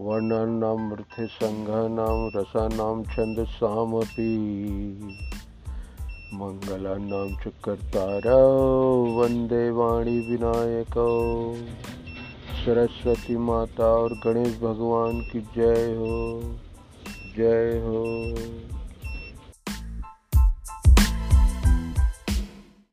वर्णनामृथिसङ्घानां रसानां, छन्दसामपि। मङ्गलानां च कर्तारौ वंदे वाणी विनायकौ सरस्वती माता और गणेश भगवान की जय हो। जय हो।